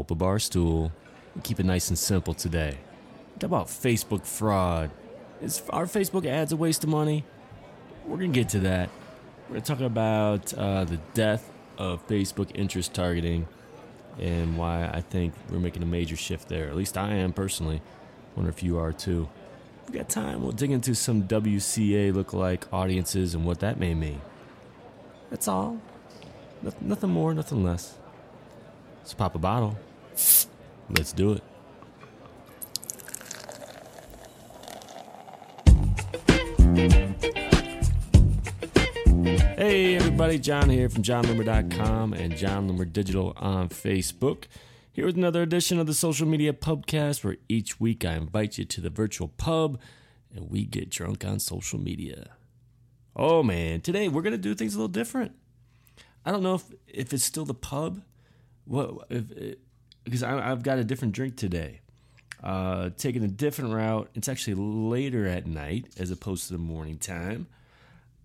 a bar stool, keep it nice and simple today. Talk about Facebook fraud. Is our Facebook ads a waste of money? We're gonna get to that. We're gonna talk about uh, the death of Facebook interest targeting and why I think we're making a major shift there. At least I am personally. Wonder if you are too. If we got time, we'll dig into some WCA lookalike audiences and what that may mean. That's all. Noth- nothing more, nothing less. Let's pop a bottle. Let's do it. Hey everybody, Jon here from jonloomer.com and Jon Loomer Digital on Facebook. Here with another edition of the Social Media Pubcast where each week I invite you to the virtual pub and we get drunk on social media. Oh man, today we're going to do things a little different. I don't know if, if it's still the pub. What if because I've got a different drink today. Uh, taking a different route. It's actually later at night as opposed to the morning time.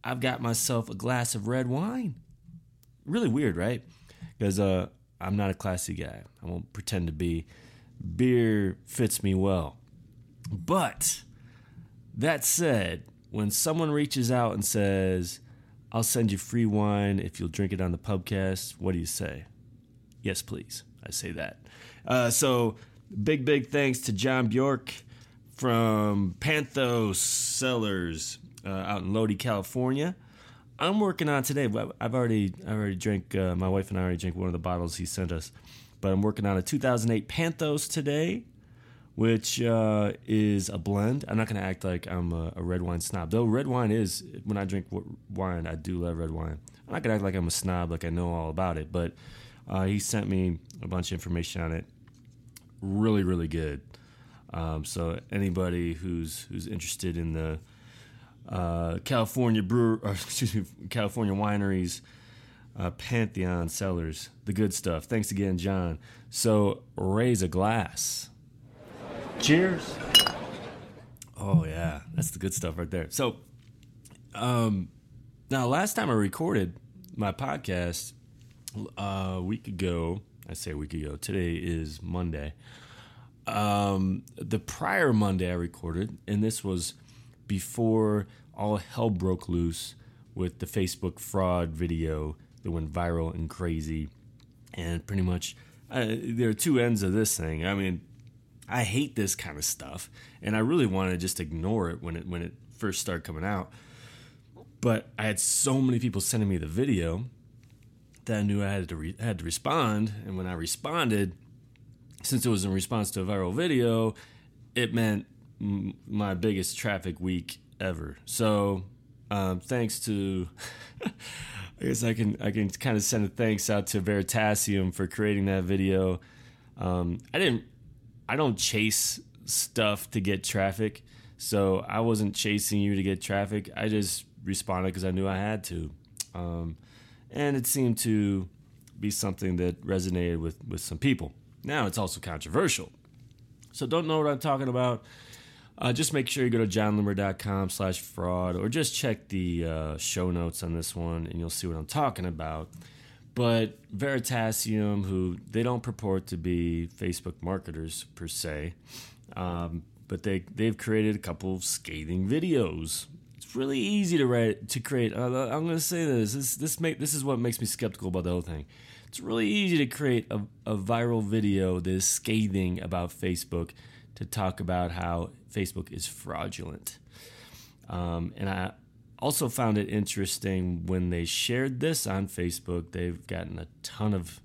I've got myself a glass of red wine. Really weird, right? Because uh, I'm not a classy guy. I won't pretend to be. Beer fits me well. But that said, when someone reaches out and says, I'll send you free wine if you'll drink it on the pubcast, what do you say? Yes, please. I say that. Uh, so, big, big thanks to John Bjork from Panthos Cellars uh, out in Lodi, California. I'm working on today. I've already, I already drank. Uh, my wife and I already drank one of the bottles he sent us, but I'm working on a 2008 Panthos today, which uh, is a blend. I'm not going to act like I'm a, a, red wine snob, though. Red wine is when I drink wine, I do love red wine. I'm not going to act like I'm a snob, like I know all about it. But uh, he sent me a bunch of information on it. Really, really good. Um, so anybody who's who's interested in the uh, California brewer, excuse me, California wineries, uh, Pantheon Cellars, the good stuff. Thanks again, John. So raise a glass. Cheers. Oh yeah, that's the good stuff right there. So, um, now last time I recorded my podcast uh, a week ago, I say a week ago. Today is Monday. Um, the prior Monday I recorded, and this was before all hell broke loose with the Facebook fraud video that went viral and crazy. And pretty much, uh, there are two ends of this thing. I mean, I hate this kind of stuff, and I really wanted to just ignore it when it when it first started coming out. But I had so many people sending me the video that I knew I had to re- had to respond, and when I responded, since it was in response to a viral video, it meant m- my biggest traffic week ever. So, um, thanks to, I guess I can I can kind of send a thanks out to Veritasium for creating that video. Um, I didn't, I don't chase stuff to get traffic, so I wasn't chasing you to get traffic. I just responded because I knew I had to, um, and it seemed to be something that resonated with with some people. Now it's also controversial, so don't know what I'm talking about uh, just make sure you go to jonloomer.com slash fraud or just check the uh, show notes on this one and you'll see what I'm talking about. But Veritasium, who they don't purport to be Facebook marketers per se, um, but they they've created a couple of scathing videos. It's really easy to write to create. Uh, I'm going to say this. This this make this is what makes me skeptical about the whole thing. It's really easy to create a, a viral video that is scathing about Facebook to talk about how Facebook is fraudulent. Um, and I also found it interesting when they shared this on Facebook. They've gotten a ton of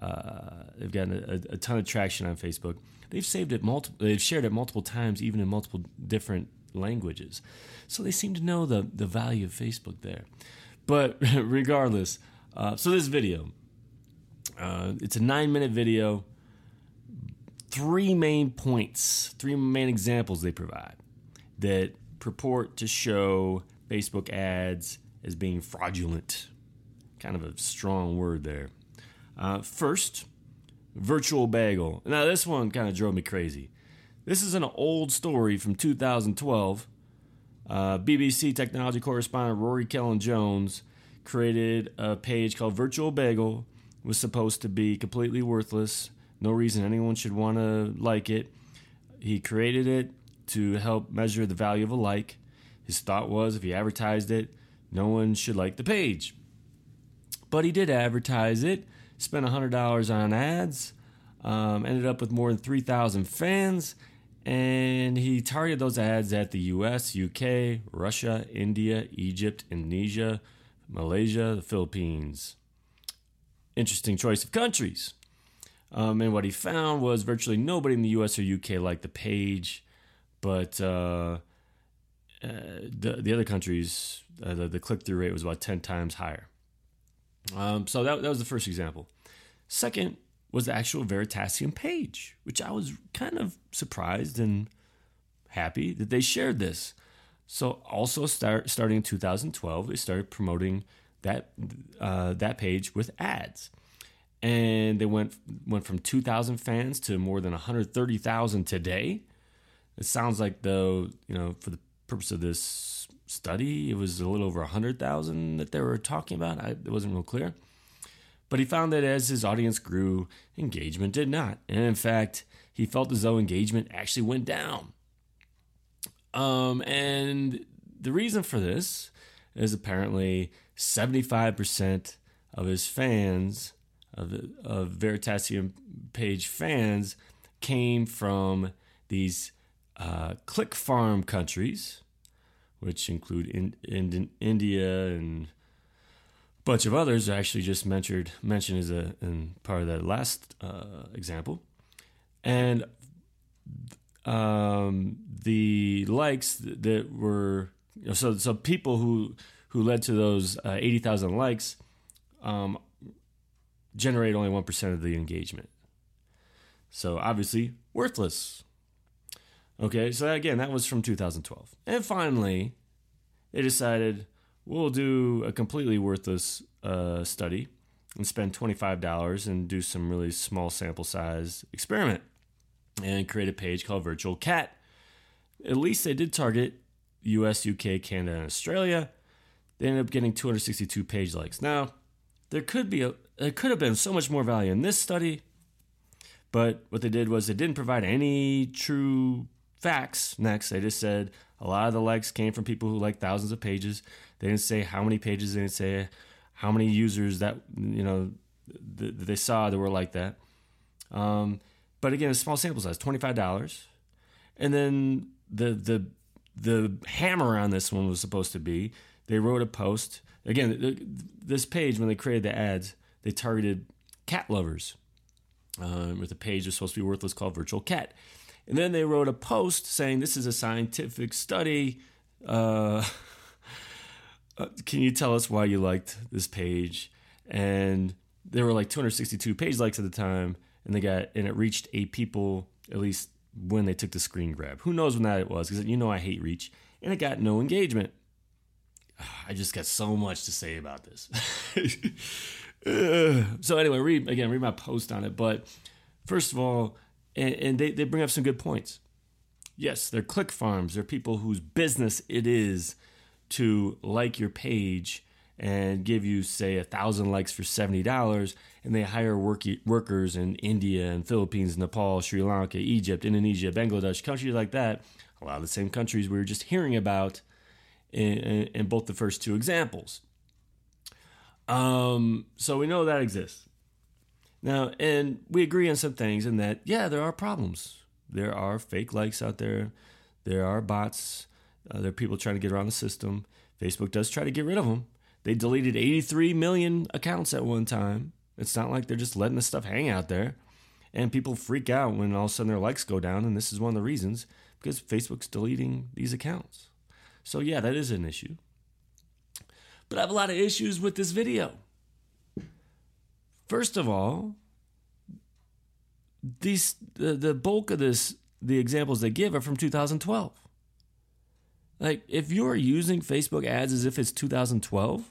uh, they've gotten a, a, ton of traction on Facebook. They've saved it multiple. They've shared it multiple times, even in multiple different languages. So they seem to know the the value of Facebook there. But regardless, uh, so this video, uh, it's a nine minute video three main points, three main examples they provide that purport to show Facebook ads as being fraudulent. Kind of a strong word there. Uh, first, virtual bagel. Now, this one kind of drove me crazy. This is an old story from 2012. Uh, BBC technology correspondent Rory Cellan Jones created a page called Virtual Bagel. It was supposed to be completely worthless No reason anyone should want to like it. He created it to help measure the value of a like. His thought was if he advertised it, no one should like the page. But he did advertise it, spent $100 on ads, um, ended up with more than 3,000 fans, and he targeted those ads at the US, UK, Russia, India, Egypt, Indonesia, Malaysia, the Philippines. Interesting choice of countries. Um, and what he found was virtually nobody in the US or UK liked the page, but uh, uh, the, the other countries, uh, the, the click through rate was about 10 times higher. Um, so that, that was the first example. Second was the actual Veritasium page, which I was kind of surprised and happy that they shared this. So also start starting in 2012, they started promoting that uh, that page with ads, and they went went from 2,000 fans to more than 130,000 today. It sounds like though you know for the purpose of this study, it was a little over 100,000 that they were talking about. I, it wasn't real clear. But he found that as his audience grew, engagement did not. And in fact, he felt as though engagement actually went down. Um, and the reason for this is apparently 75% of his fans, of, of Veritasium page fans, came from these uh, click farm countries, which include in, in, India and bunch of others. Actually, just mentioned mentioned as a in part of that last uh, example, and um, the likes that were you know, so so people who who led to those uh, eighty thousand likes um, generate only one percent of the engagement. So obviously worthless. Okay, so again, that was from 2012. And finally, they decided we'll do a completely worthless uh, study and spend $25 and do some really small sample size experiment and create a page called Virtual Cat. At least they did target US, UK, Canada, and Australia. They ended up getting 262 page likes. Now, there could be a there could have been so much more value in this study, but what they did was they didn't provide any true facts next. They just said a lot of the likes came from people who like thousands of pages. They didn't say how many pages. They didn't say how many users that you know th- they saw that were like that. Um, but again, a small sample size, twenty five dollars, and then the the the hammer on this one was supposed to be they wrote a post again. This page when they created the ads, they targeted cat lovers. Um, with a page was supposed to be worthless called Virtual Cat. And then they wrote a post saying this is a scientific study. Uh, uh, can you tell us why you liked this page? And there were like 262 page likes at the time, and they got and it reached eight people at least when they took the screen grab. Who knows when that it was? Because you know I hate reach, and it got no engagement. I just got so much to say about this. so anyway, read again, read my post on it. But first of all, and, and they, they bring up some good points. Yes, they're click farms. They're people whose business it is to like your page and give you, say, a thousand likes for seventy dollars, and they hire work, workers in India and Philippines, Nepal, Sri Lanka, Egypt, Indonesia, Bangladesh, countries like that. A lot of the same countries we were just hearing about in, in, in both the first two examples. Um, so we know that exists. Now, and we agree on some things in that, yeah, there are problems. There are fake likes out there. There are bots. Uh, there are people trying to get around the system. Facebook does try to get rid of them. They deleted 83 million accounts at one time. It's not like they're just letting this stuff hang out there. And people freak out when all of a sudden their likes go down. And this is one of the reasons because Facebook's deleting these accounts. So, yeah, that is an issue. But I have a lot of issues with this video. First of all, these the, the bulk of this the examples they give are from 2012. Like if you're using Facebook ads as if it's 2012,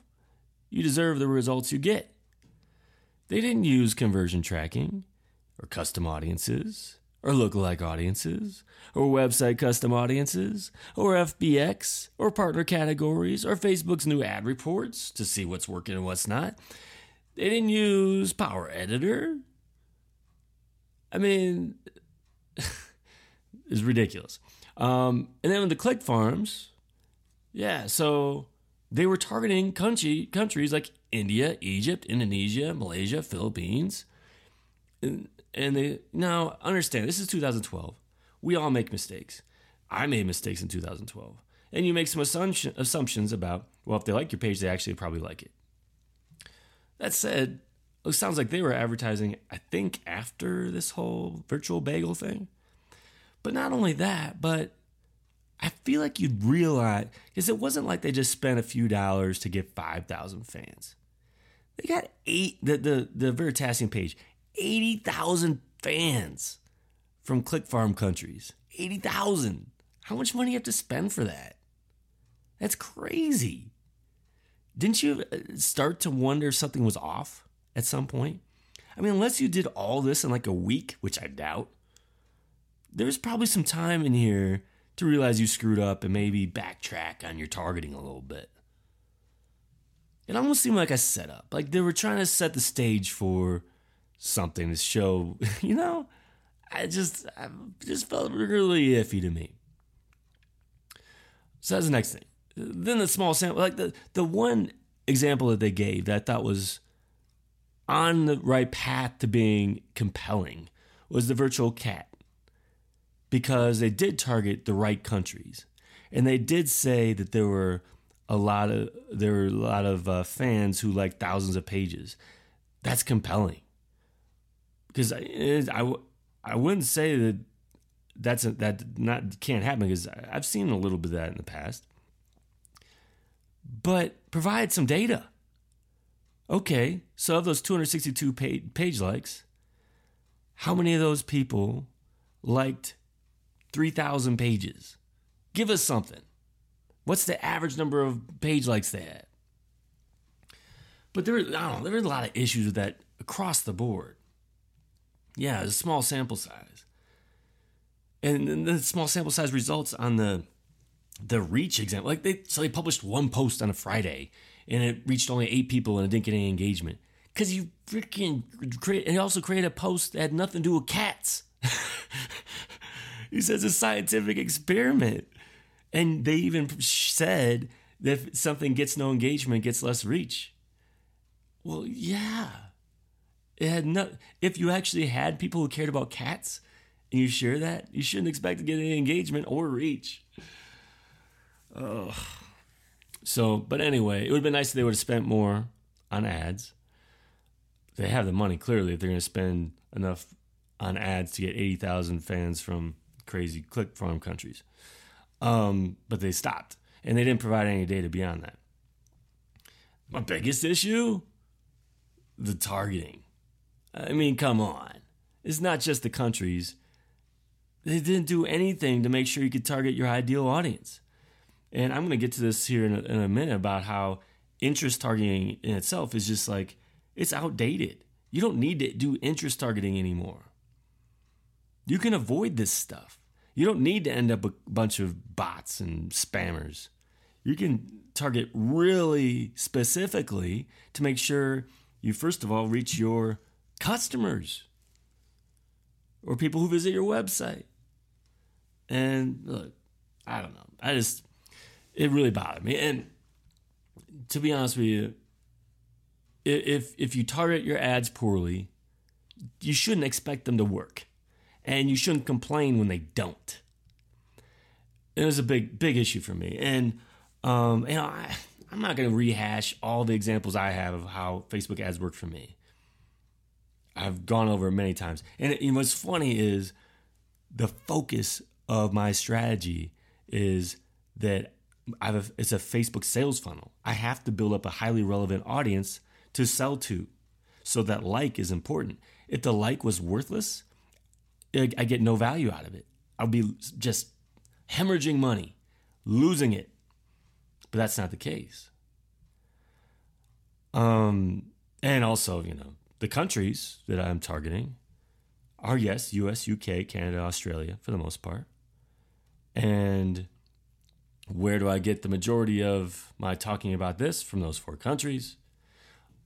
you deserve the results you get. They didn't use conversion tracking or custom audiences or lookalike audiences or website custom audiences or FBX or partner categories or Facebook's new ad reports to see what's working and what's not. They didn't use Power Editor I mean, it's ridiculous. Um, and then with the click farms, yeah, so they were targeting country countries like India, Egypt, Indonesia, Malaysia, Philippines. And, and they now understand this is 2012. We all make mistakes. I made mistakes in 2012. And you make some assumption, assumptions about, well, if they like your page, they actually probably like it. That said, it sounds like they were advertising, I think, after this whole virtual bagel thing. But not only that, but I feel like you'd realize because it wasn't like they just spent a few dollars to get 5,000 fans. They got eight, the, the, the Veritasium page, 80,000 fans from click farm countries. 80,000. How much money you have to spend for that? That's crazy. Didn't you uh, start to wonder if something was off at some point? I mean, unless you did all this in like a week, which I doubt, there's probably some time in here to realize you screwed up and maybe backtrack on your targeting a little bit. It almost seemed like a setup. Like they were trying to set the stage for something to show, you know, I just I just felt really iffy to me. So that's the next thing. Then the small sample, like the the one example that they gave that I thought was on the right path to being compelling was the virtual cat because they did target the right countries, and they did say that there were a lot of there were a lot of uh, fans who like thousands of pages. That's compelling because I, I, I wouldn't say that that's a, that not can't happen because I've seen a little bit of that in the past. But provide some data. Okay, so of those 262 page, page likes, how many of those people liked 3,000 pages. Give us something. What's the average number of page likes they had? But there, I don't know, there were a lot of issues with that across the board. Yeah, it's a small sample size. And the small sample size results on the the reach example. Like they so they published one post on a Friday and it reached only eight people and it didn't get any engagement. Cause you freaking create and also created a post that had nothing to do with cats. He says a scientific experiment. And they even said that if something gets no engagement, gets less reach. Well, yeah. It had no if you actually had people who cared about cats and you share that, you shouldn't expect to get any engagement or reach. Oh. So, but anyway, it would have been nice if they would have spent more on ads. They have the money clearly if they're going to spend enough on ads to get 80,000 fans from crazy click farm countries. Um, but they stopped and they didn't provide any data beyond that. My biggest issue the targeting. I mean, come on. It's not just the countries. They didn't do anything to make sure you could target your ideal audience. And I'm going to get to this here in a, in a minute about how interest targeting in itself is just like, it's outdated. You don't need to do interest targeting anymore. You can avoid this stuff. You don't need to end up a bunch of bots and spammers. You can target really specifically to make sure you, first of all, reach your customers or people who visit your website. And look, I don't know. I just, it really bothered me. And to be honest with you, if if you target your ads poorly, you shouldn't expect them to work and you shouldn't complain when they don't. It was a big, big issue for me. And, um, you know, I, I'm not going to rehash all the examples I have of how Facebook ads work for me. I've gone over it many times. And, it, what's funny is the focus of my strategy is that I have a, it's a Facebook sales funnel. I have to build up a highly relevant audience to sell to. So that like is important. If the like was worthless, I get no value out of it. I'll be just hemorrhaging money, losing it. But that's not the case. Um, and also, you know, the countries that I'm targeting are yes, US, UK, Canada, Australia for the most part. And where do I get the majority of my talking about this from those four countries?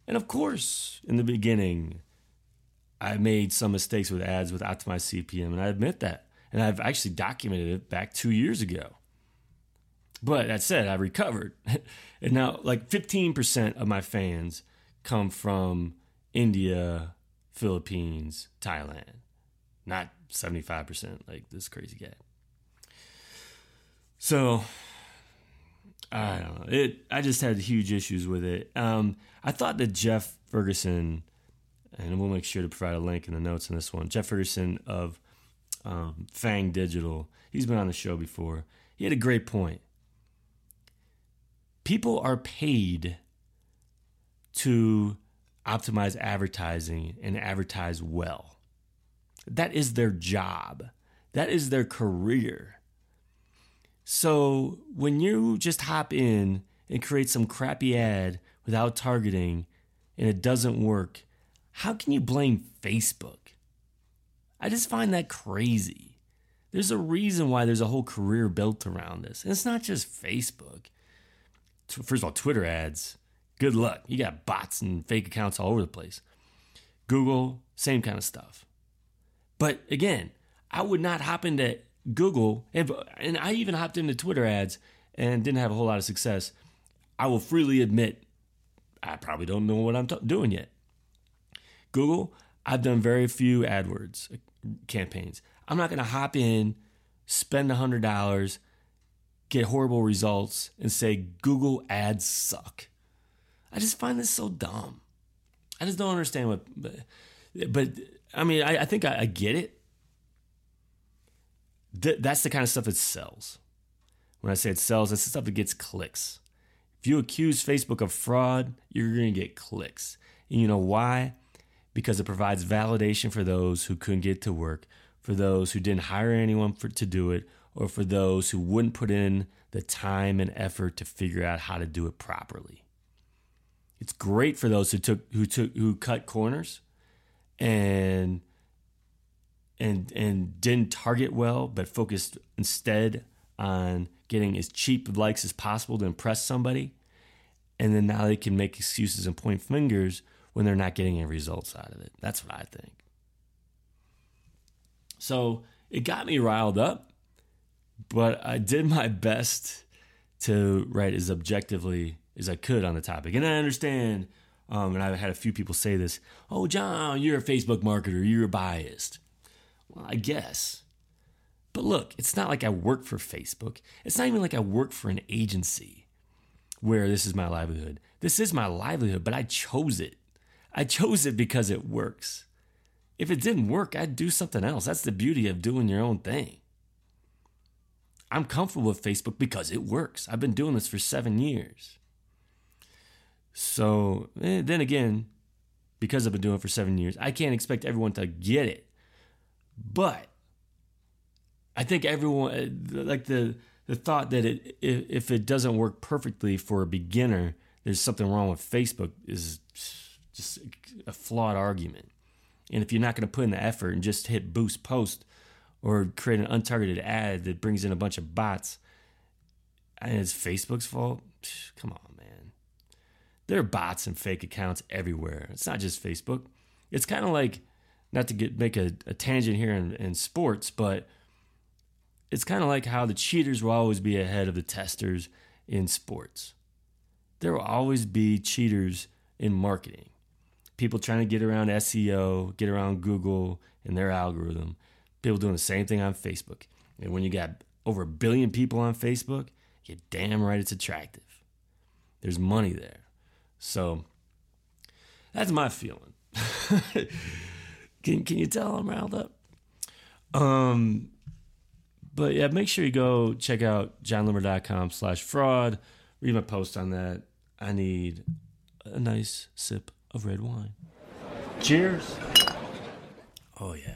And of course, in the beginning, I made some mistakes with ads with optimized CPM, and I admit that. And I've actually documented it back two years ago. But that said, I recovered. and now, like 15% of my fans come from India, Philippines, Thailand, not 75% like this crazy guy. So I don't know. It I just had huge issues with it. Um, I thought that Jeff Ferguson, and we'll make sure to provide a link in the notes on this one. Jeff Ferguson of um, Fang Digital. He's been on the show before. He had a great point. People are paid to optimize advertising and advertise well. That is their job. That is their career. So when you just hop in and create some crappy ad without targeting and it doesn't work, how can you blame Facebook? I just find that crazy. There's a reason why there's a whole career built around this. And it's not just Facebook. First of all, Twitter ads, good luck. You got bots and fake accounts all over the place. Google, same kind of stuff. But again, I would not hop into Google, and, and I even hopped into Twitter ads and didn't have a whole lot of success. I will freely admit, I probably don't know what I'm t- doing yet. Google, I've done very few AdWords uh, campaigns. I'm not going to hop in, spend $100, get horrible results, and say Google ads suck. I just find this so dumb. I just don't understand what, but, but I mean, I, I think I, I, get it. Th- that's the kind of stuff that sells. When I say it sells, that's the stuff that gets clicks. If you accuse Facebook of fraud, you're going to get clicks. And you know why? Because it provides validation for those who couldn't get to work, for those who didn't hire anyone for, to do it, or for those who wouldn't put in the time and effort to figure out how to do it properly. It's great for those who took who took who cut corners and and and didn't target well, but focused instead on getting as cheap likes as possible to impress somebody. And then now they can make excuses and point fingers when they're not getting any results out of it. That's what I think. So it got me riled up, but I did my best to write as objectively as I could on the topic. And I understand, um, and I've had a few people say this oh, Jon, you're a Facebook marketer, you're biased. Well, I guess. But look, it's not like I work for Facebook. It's not even like I work for an agency where this is my livelihood. This is my livelihood, but I chose it. I chose it because it works. If it didn't work, I'd do something else. That's the beauty of doing your own thing. I'm comfortable with Facebook because it works. I've been doing this for seven years. So eh, then again, because I've been doing it for seven years, I can't expect everyone to get it. But I think everyone, eh, like the the thought that it if it doesn't work perfectly for a beginner, there's something wrong with Facebook is just a flawed argument. And if you're not going to put in the effort and just hit boost post or create an untargeted ad that brings in a bunch of bots, and it's Facebook's fault, come on, man. There are bots and fake accounts everywhere. It's not just Facebook. It's kind of like not to get make a, a tangent here in, in sports, but it's kind of like how the cheaters will always be ahead of the testers in sports. There will always be cheaters in marketing. People trying to get around SEO, get around Google and their algorithm. People doing the same thing on Facebook. And when you got over a billion people on Facebook, you're damn right it's attractive. There's money there. So that's my feeling. Can can you tell I'm riled up? Um, but yeah, make sure you go check out jonloomer.com slash fraud. Read my post on that. I need a nice sip of red wine. Cheers. Oh yeah.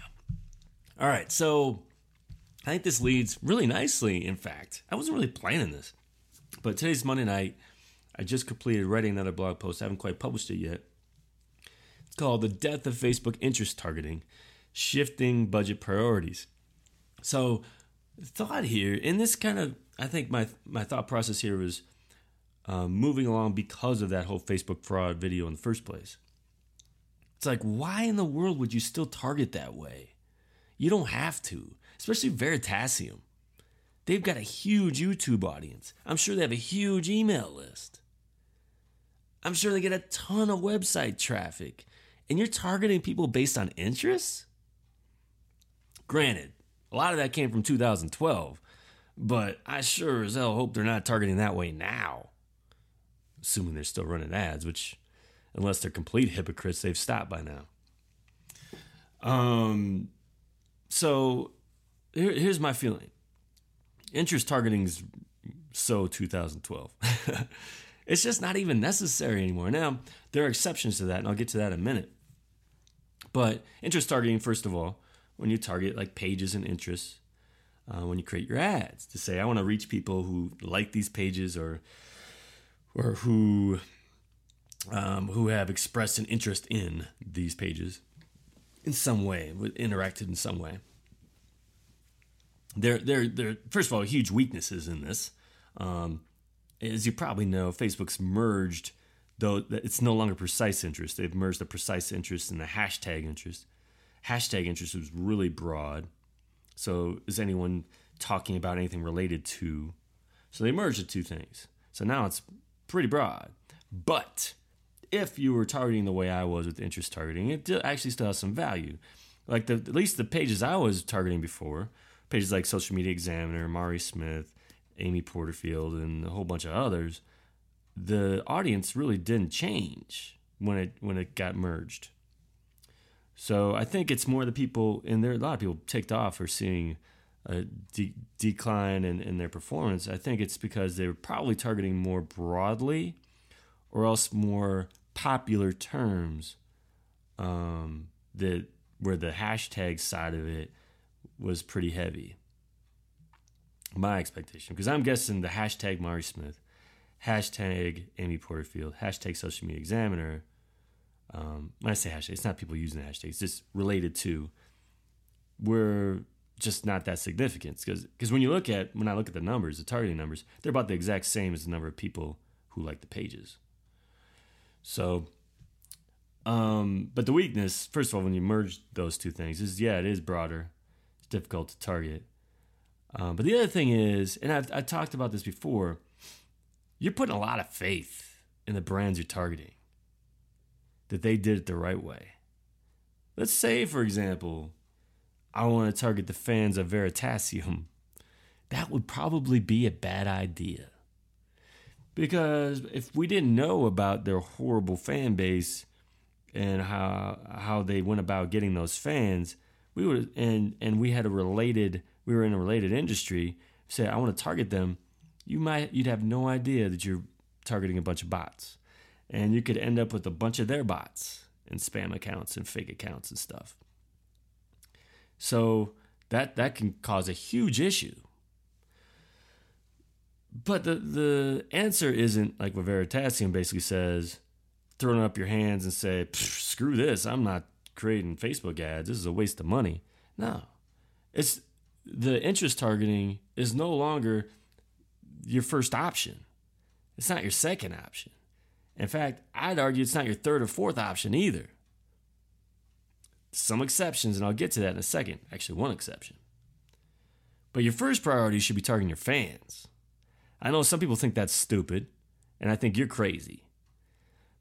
All right, so I think this leads really nicely, in fact. I wasn't really planning this. But today's Monday night. I just completed writing another blog post. I haven't quite published it yet called The Death of Facebook Interest Targeting Shifting Budget Priorities. So, thought here, in this kind of, I think my, my thought process here was uh, moving along because of that whole Facebook fraud video in the first place. It's like, why in the world would you still target that way? You don't have to, especially Veritasium. They've got a huge YouTube audience. I'm sure they have a huge email list. I'm sure they get a ton of website traffic. And you're targeting people based on interests? Granted, a lot of that came from 2012, but I sure as hell hope they're not targeting that way now. Assuming they're still running ads, which, unless they're complete hypocrites, they've stopped by now. Um, so here, here's my feeling interest targeting is so 2012. it's just not even necessary anymore. Now, there are exceptions to that, and I'll get to that in a minute. But interest targeting, first of all, when you target like pages and interests, uh, when you create your ads to say, I want to reach people who like these pages or or who um, who have expressed an interest in these pages in some way, interacted in some way. There, there, there. First of all, huge weaknesses in this. Um, as you probably know, Facebook's merged, though it's no longer precise interest. They've merged the precise interest and the hashtag interest. Hashtag interest was really broad. So is anyone talking about anything related to? So they merged the two things. So now it's pretty broad. But if you were targeting the way I was with interest targeting, it actually still has some value. Like the at least the pages I was targeting before, pages like Social Media Examiner, Mari Smith, Amy Porterfield, and a whole bunch of others, the audience really didn't change when it when it got merged. So I think it's more the people, and there are a lot of people ticked off for seeing a de- decline in, in their performance. I think it's because they were probably targeting more broadly, or else more popular terms um, that where the hashtag side of it was pretty heavy. My expectation, because I'm guessing the hashtag Mari Smith, hashtag Amy Porterfield, hashtag Social Media Examiner. Um, when I say hashtag, it's not people using the hashtag; it's just related to. We're just not that significant because because when you look at when I look at the numbers, the targeting numbers, they're about the exact same as the number of people who like the pages. So, um, but the weakness, first of all, when you merge those two things, is yeah, it is broader. It's difficult to target. Um, but the other thing is, and I've, I've talked about this before, you're putting a lot of faith in the brands you're targeting that they did it the right way. Let's say, for example, I want to target the fans of Veritasium. That would probably be a bad idea. Because if we didn't know about their horrible fan base and how how they went about getting those fans, we would and and we had a related we were in a related industry, say I want to target them, you might you'd have no idea that you're targeting a bunch of bots. And you could end up with a bunch of their bots and spam accounts and fake accounts and stuff. So that that can cause a huge issue but the the answer isn't like what Veritasium basically says, throwing up your hands and say, "Screw this! I'm not creating Facebook ads. This is a waste of money." No, it's the interest targeting is no longer your first option. It's not your second option. In fact, I'd argue it's not your third or fourth option either. Some exceptions, and I'll get to that in a second. Actually, one exception. But your first priority should be targeting your fans. I know some people think that's stupid, and I think you're crazy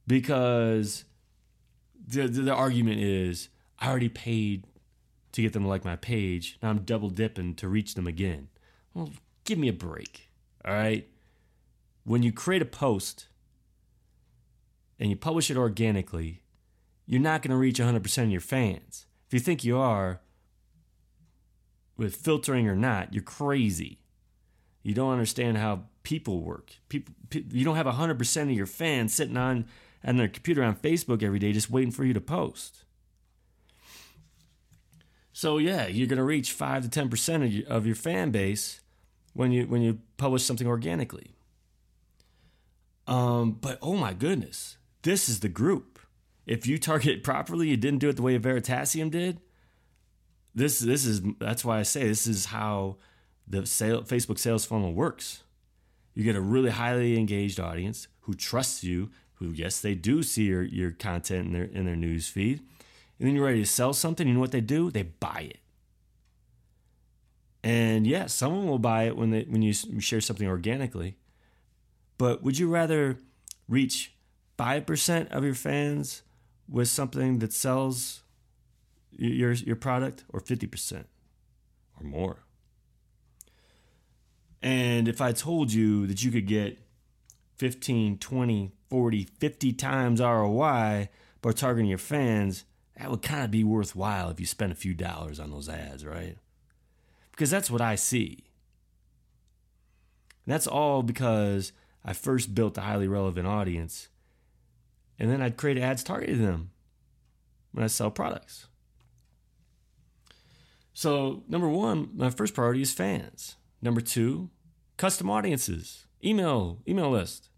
because the, the, the argument is I already paid to get them to like my page. Now I'm double dipping to reach them again. Well, give me a break. All right. When you create a post and you publish it organically, you're not going to reach 100% of your fans. If you think you are, with filtering or not, you're crazy. You don't understand how people work. People, you don't have 100% of your fans sitting on on their computer on Facebook every day just waiting for you to post. So yeah, you're going to reach 5 to 10% of your, of your fan base when you when you publish something organically. Um, but oh my goodness, this is the group. If you target it properly, you didn't do it the way Veritasium did. This this is that's why I say this is how the sale, Facebook sales funnel works. You get a really highly engaged audience who trusts you who, yes, they do see your, your content in their, in their news feed. And then you're ready to sell something. You know what they do? They buy it. And yes, someone will buy it when they when you share something organically. But would you rather reach 5% of your fans with something that sells your your product or 50% or more? And if I told you that you could get 15, 20, 40, 50 times ROI by targeting your fans, that would kind of be worthwhile if you spent a few dollars on those ads, right? Because that's what I see. And that's all because I first built a highly relevant audience and then I'd create ads targeting them when I sell products. So, number one, my first priority is fans. Number two, custom audiences, email, email list.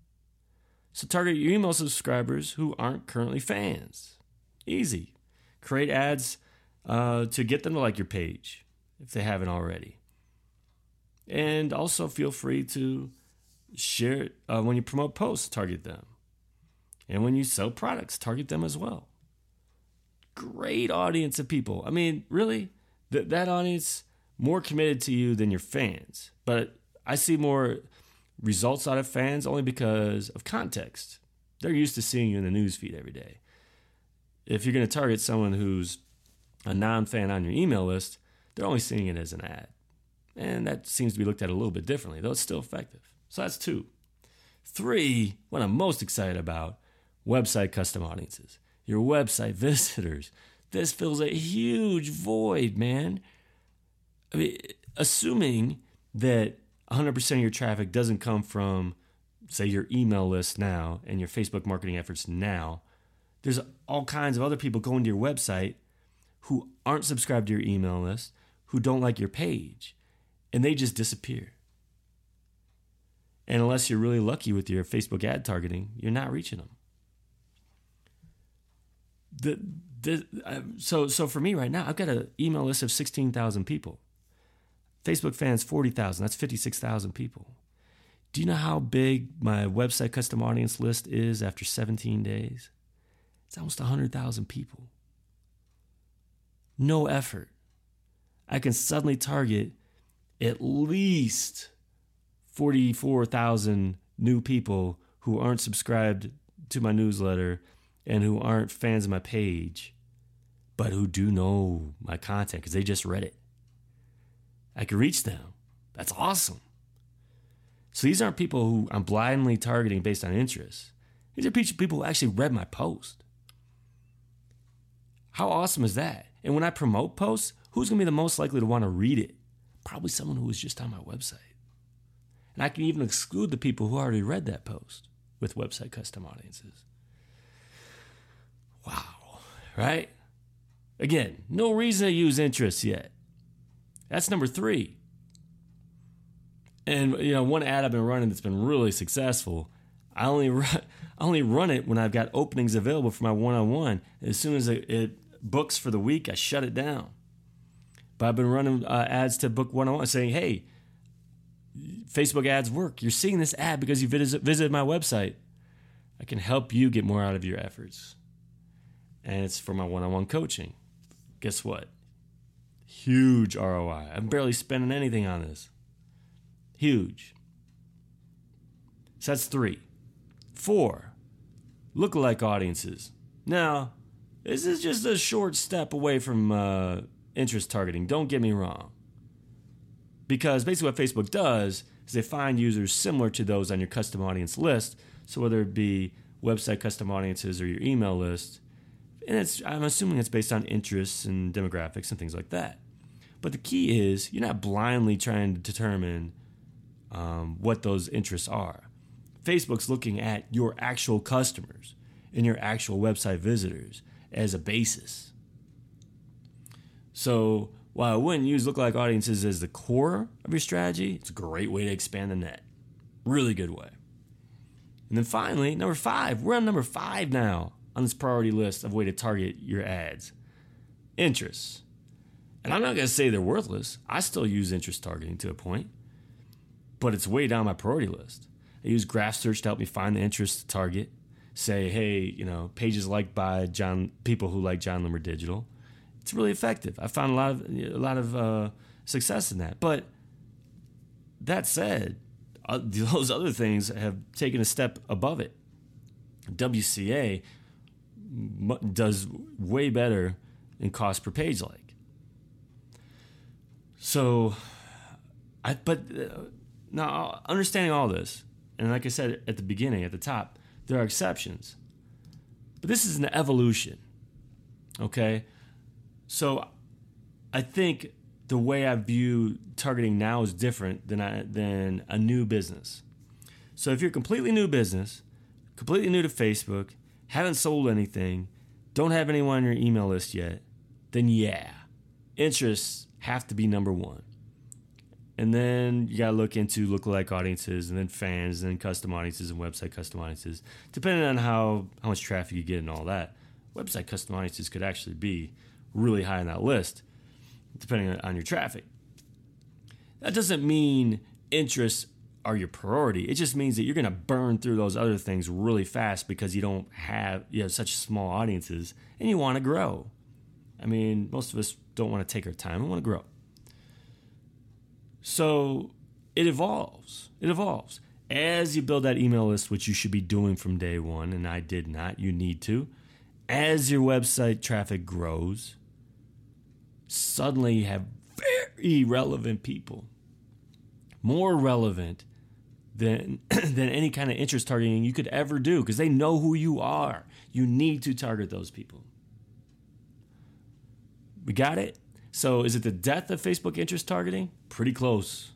So, target your email subscribers who aren't currently fans. Easy. Create ads uh, to get them to like your page if they haven't already. And also feel free to share uh, when you promote posts, target them. And when you sell products, target them as well. Great audience of people. I mean, really, that that audience more committed to you than your fans. But I see more results out of fans only because of context. They're used to seeing you in the newsfeed every day. If you're going to target someone who's a non-fan on your email list, they're only seeing it as an ad. And that seems to be looked at a little bit differently, though it's still effective. So that's two. Three, what I'm most excited about website custom audiences, your website visitors. This fills a huge void, man. I mean, assuming that 100% of your traffic doesn't come from, say, your email list now and your Facebook marketing efforts now, there's all kinds of other people going to your website who aren't subscribed to your email list, who don't like your page, and they just disappear. And unless you're really lucky with your Facebook ad targeting, you're not reaching them the, the uh, so so for me right now, I've got an email list of sixteen thousand people. Facebook fans forty thousand. That's fifty six thousand people. Do you know how big my website custom audience list is after seventeen days? It's almost hundred thousand people. No effort. I can suddenly target at least 44,000 new people who aren't subscribed to my newsletter and who aren't fans of my page, but who do know my content because they just read it. I can reach them. That's awesome. So these aren't people who I'm blindly targeting based on interest. These are people who actually read my post. How awesome is that? And when I promote posts, who's going to be the most likely to want to read it? Probably someone who was just on my website. And I can even exclude the people who already read that post with website custom audiences. Wow. Right? Again, no reason to use interest yet. That's number three. And you know, one ad I've been running that's been really successful. I only run, I only run it when I've got openings available for my one-on-one. As soon as it books for the week, I shut it down. But I've been running uh, ads to book one-on-one, saying, "Hey, Facebook ads work. You're seeing this ad because you visit, visited my website. I can help you get more out of your efforts." and it's for my one on one coaching. Guess what? Huge ROI. I'm barely spending anything on this. Huge. So that's three. Four, lookalike audiences. Now, this is just a short step away from uh, interest targeting. Don't get me wrong. Because basically, what Facebook does is they find users similar to those on your custom audience list. So, whether it be website custom audiences or your email list, and it's I'm assuming it's based on interests and demographics and things like that. But the key is you're not blindly trying to determine um, what those interests are. Facebook's looking at your actual customers and your actual website visitors as a basis. So while I wouldn't use lookalike audiences as the core of your strategy, it's a great way to expand the net. Really good way. And then finally, number five, we're on number five now on this priority list of way to target your ads. Interests. And I'm not going to say they're worthless. I still use interest targeting to a point, but it's way down my priority list. I use Graph Search to help me find the interest to target. say, hey, you know, pages liked by Jon people who like Jon Loomer Digital. It's really effective. I found a lot of a lot of uh, success in that. But that said, uh, those other things have taken a step above it. WCA does way better in cost per page like. So, I but uh, now understanding all this, and like I said at the beginning, at the top, there are exceptions, but this is an evolution. Okay, so I think the way I view targeting now is different than I, than a new business. So if you're a completely new business, completely new to Facebook, haven't sold anything, don't have anyone on your email list yet, then yeah, interests have to be number one. And then you got to look into lookalike audiences and then fans and then custom audiences and website custom audiences. Depending on how, how much traffic you get and all that, website custom audiences could actually be really high on that list, depending on your traffic. That doesn't mean interests are your priority. It just means that you're going to burn through those other things really fast because you don't have you have such small audiences and you want to grow. I mean, most of us don't want to take our time. We want to grow. So it evolves. It evolves. As you build that email list, which you should be doing from day one, and I did not, you need to. As your website traffic grows, suddenly you have very relevant people, more relevant than than any kind of interest targeting you could ever do because they know who you are. You need to target those people. We got it? So is it the death of Facebook interest targeting? Pretty close.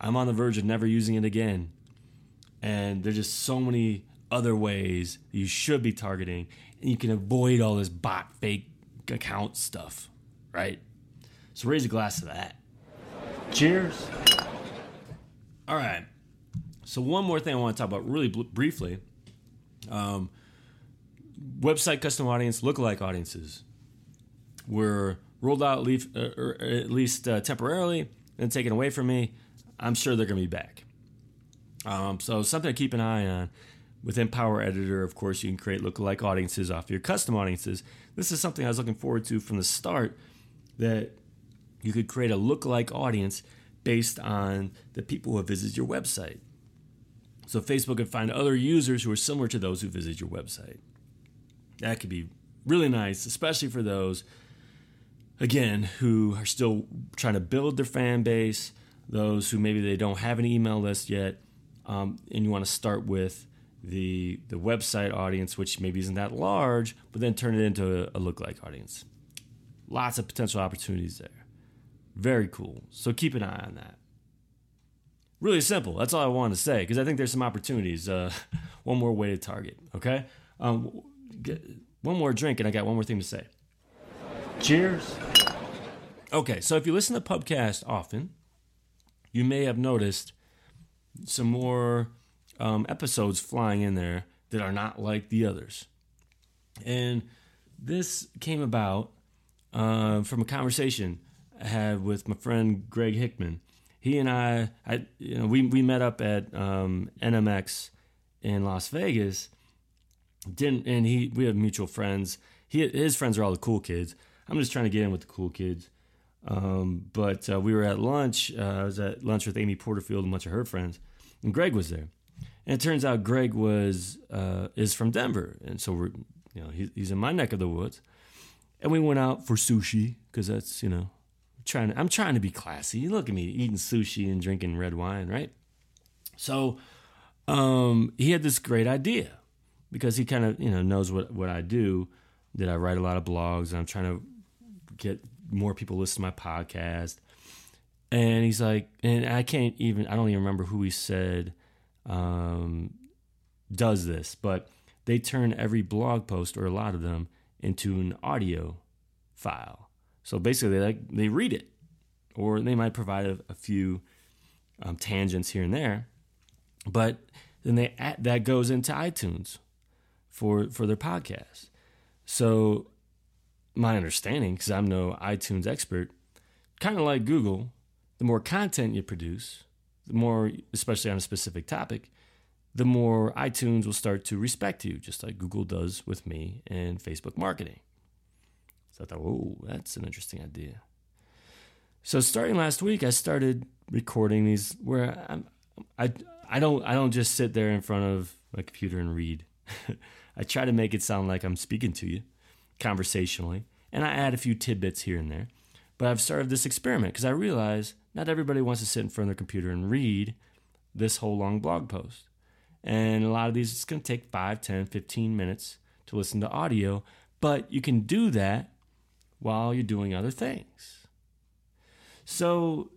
I'm on the verge of never using it again. And there's just so many other ways you should be targeting and you can avoid all this bot fake account stuff, right? So raise a glass to that. Cheers. All right. So one more thing I want to talk about really bl- briefly. Um, website custom audience, lookalike audiences were rolled out least, uh, or at least uh, temporarily and taken away from me. I'm sure they're going to be back. Um, so something to keep an eye on. Within Power Editor, of course, you can create lookalike audiences off your custom audiences. This is something I was looking forward to from the start that you could create a lookalike audience based on the people who have visited your website. So Facebook could find other users who are similar to those who visit your website. That could be really nice, especially for those again, who are still trying to build their fan base, those who maybe they don't have an email list yet, um, and you want to start with the the website audience, which maybe isn't that large, but then turn it into a, a lookalike audience. Lots of potential opportunities there. Very cool. So keep an eye on that. Really simple. That's all I wanted to say because I think there's some opportunities. Uh, one more way to target. Okay. Um, one more drink, and I got one more thing to say. Cheers. Okay, so if you listen to Pubcast often, you may have noticed some more um, episodes flying in there that are not like the others. And this came about uh, from a conversation I had with my friend Greg Hickman. He and I, I you know, we, we met up at um, NMX in Las Vegas. Didn't and he we have mutual friends. He his friends are all the cool kids. I'm just trying to get in with the cool kids. Um, but uh, we were at lunch. Uh, I was at lunch with Amy Porterfield and a bunch of her friends, and Greg was there. And it turns out Greg was uh, is from Denver, and so we're you know he, he's in my neck of the woods. And we went out for sushi because that's you know trying. To, I'm trying to be classy. Look at me eating sushi and drinking red wine, right? So um, he had this great idea because he kind of you know knows what what I do. That I write a lot of blogs, and I'm trying to get more people listen to my podcast. And he's like, and I can't even, I don't even remember who he said um, does this, but they turn every blog post or a lot of them into an audio file. So basically, they like they read it, or they might provide a, a few um, tangents here and there, but then they add, that goes into iTunes for for their podcast. So my understanding, because I'm no iTunes expert, kind of like Google, the more content you produce, the more, especially on a specific topic, the more iTunes will start to respect you, just like Google does with me and Facebook marketing. So I thought, oh, that's an interesting idea. So starting last week, I started recording these where I'm, I I don't I don't just sit there in front of my computer and read. I try to make it sound like I'm speaking to you conversationally, and I add a few tidbits here and there. But I've started this experiment because I realize not everybody wants to sit in front of their computer and read this whole long blog post. And a lot of these, it's going to take 5, 10, 15 minutes to listen to audio, but you can do that while you're doing other things. So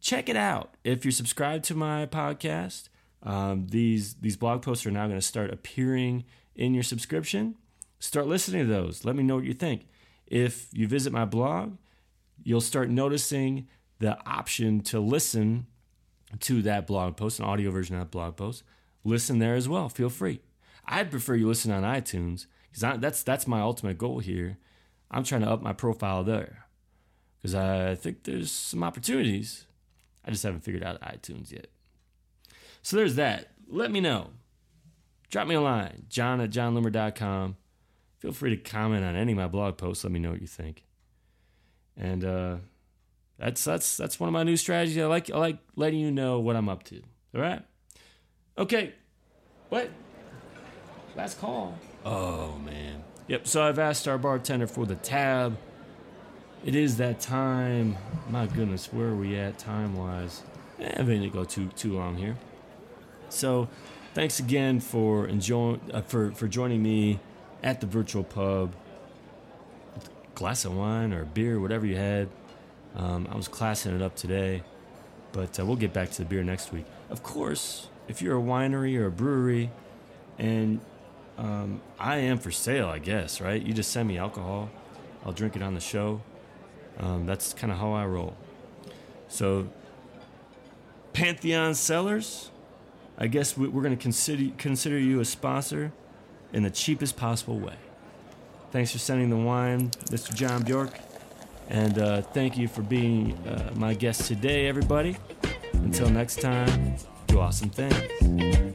check it out. If you're subscribed to my podcast, um, these these blog posts are now going to start appearing in your subscription. Start listening to those. Let me know what you think. If you visit my blog, you'll start noticing the option to listen to that blog post, an audio version of that blog post. Listen there as well. Feel free. I'd prefer you listen on iTunes because that's that's my ultimate goal here. I'm trying to up my profile there because I think there's some opportunities. I just haven't figured out iTunes yet. So there's that. Let me know. Drop me a line, jon at jonloomer.com. Feel free to comment on any of my blog posts. Let me know what you think. And uh, that's that's that's one of my new strategies. I like I like letting you know what I'm up to. All right. Okay. What? Last call. Oh man. Yep. So I've asked our bartender for the tab. It is that time. My goodness, where are we at time wise? Eh, I didn't go too too long here. So, thanks again for enjoying uh, for for joining me at the virtual pub. glass of wine or beer, whatever you had. Um, I was classing it up today, but uh, we'll get back to the beer next week. Of course, if you're a winery or a brewery, and um, I am for sale, I guess, right? You just send me alcohol, I'll drink it on the show. Um, that's kind of how I roll. So, Pantheon Cellars, I guess we're going to consider consider you a sponsor in the cheapest possible way. Thanks for sending the wine, Mr. John Bjork. And uh, thank you for being uh, my guest today, everybody. Until next time, do awesome things.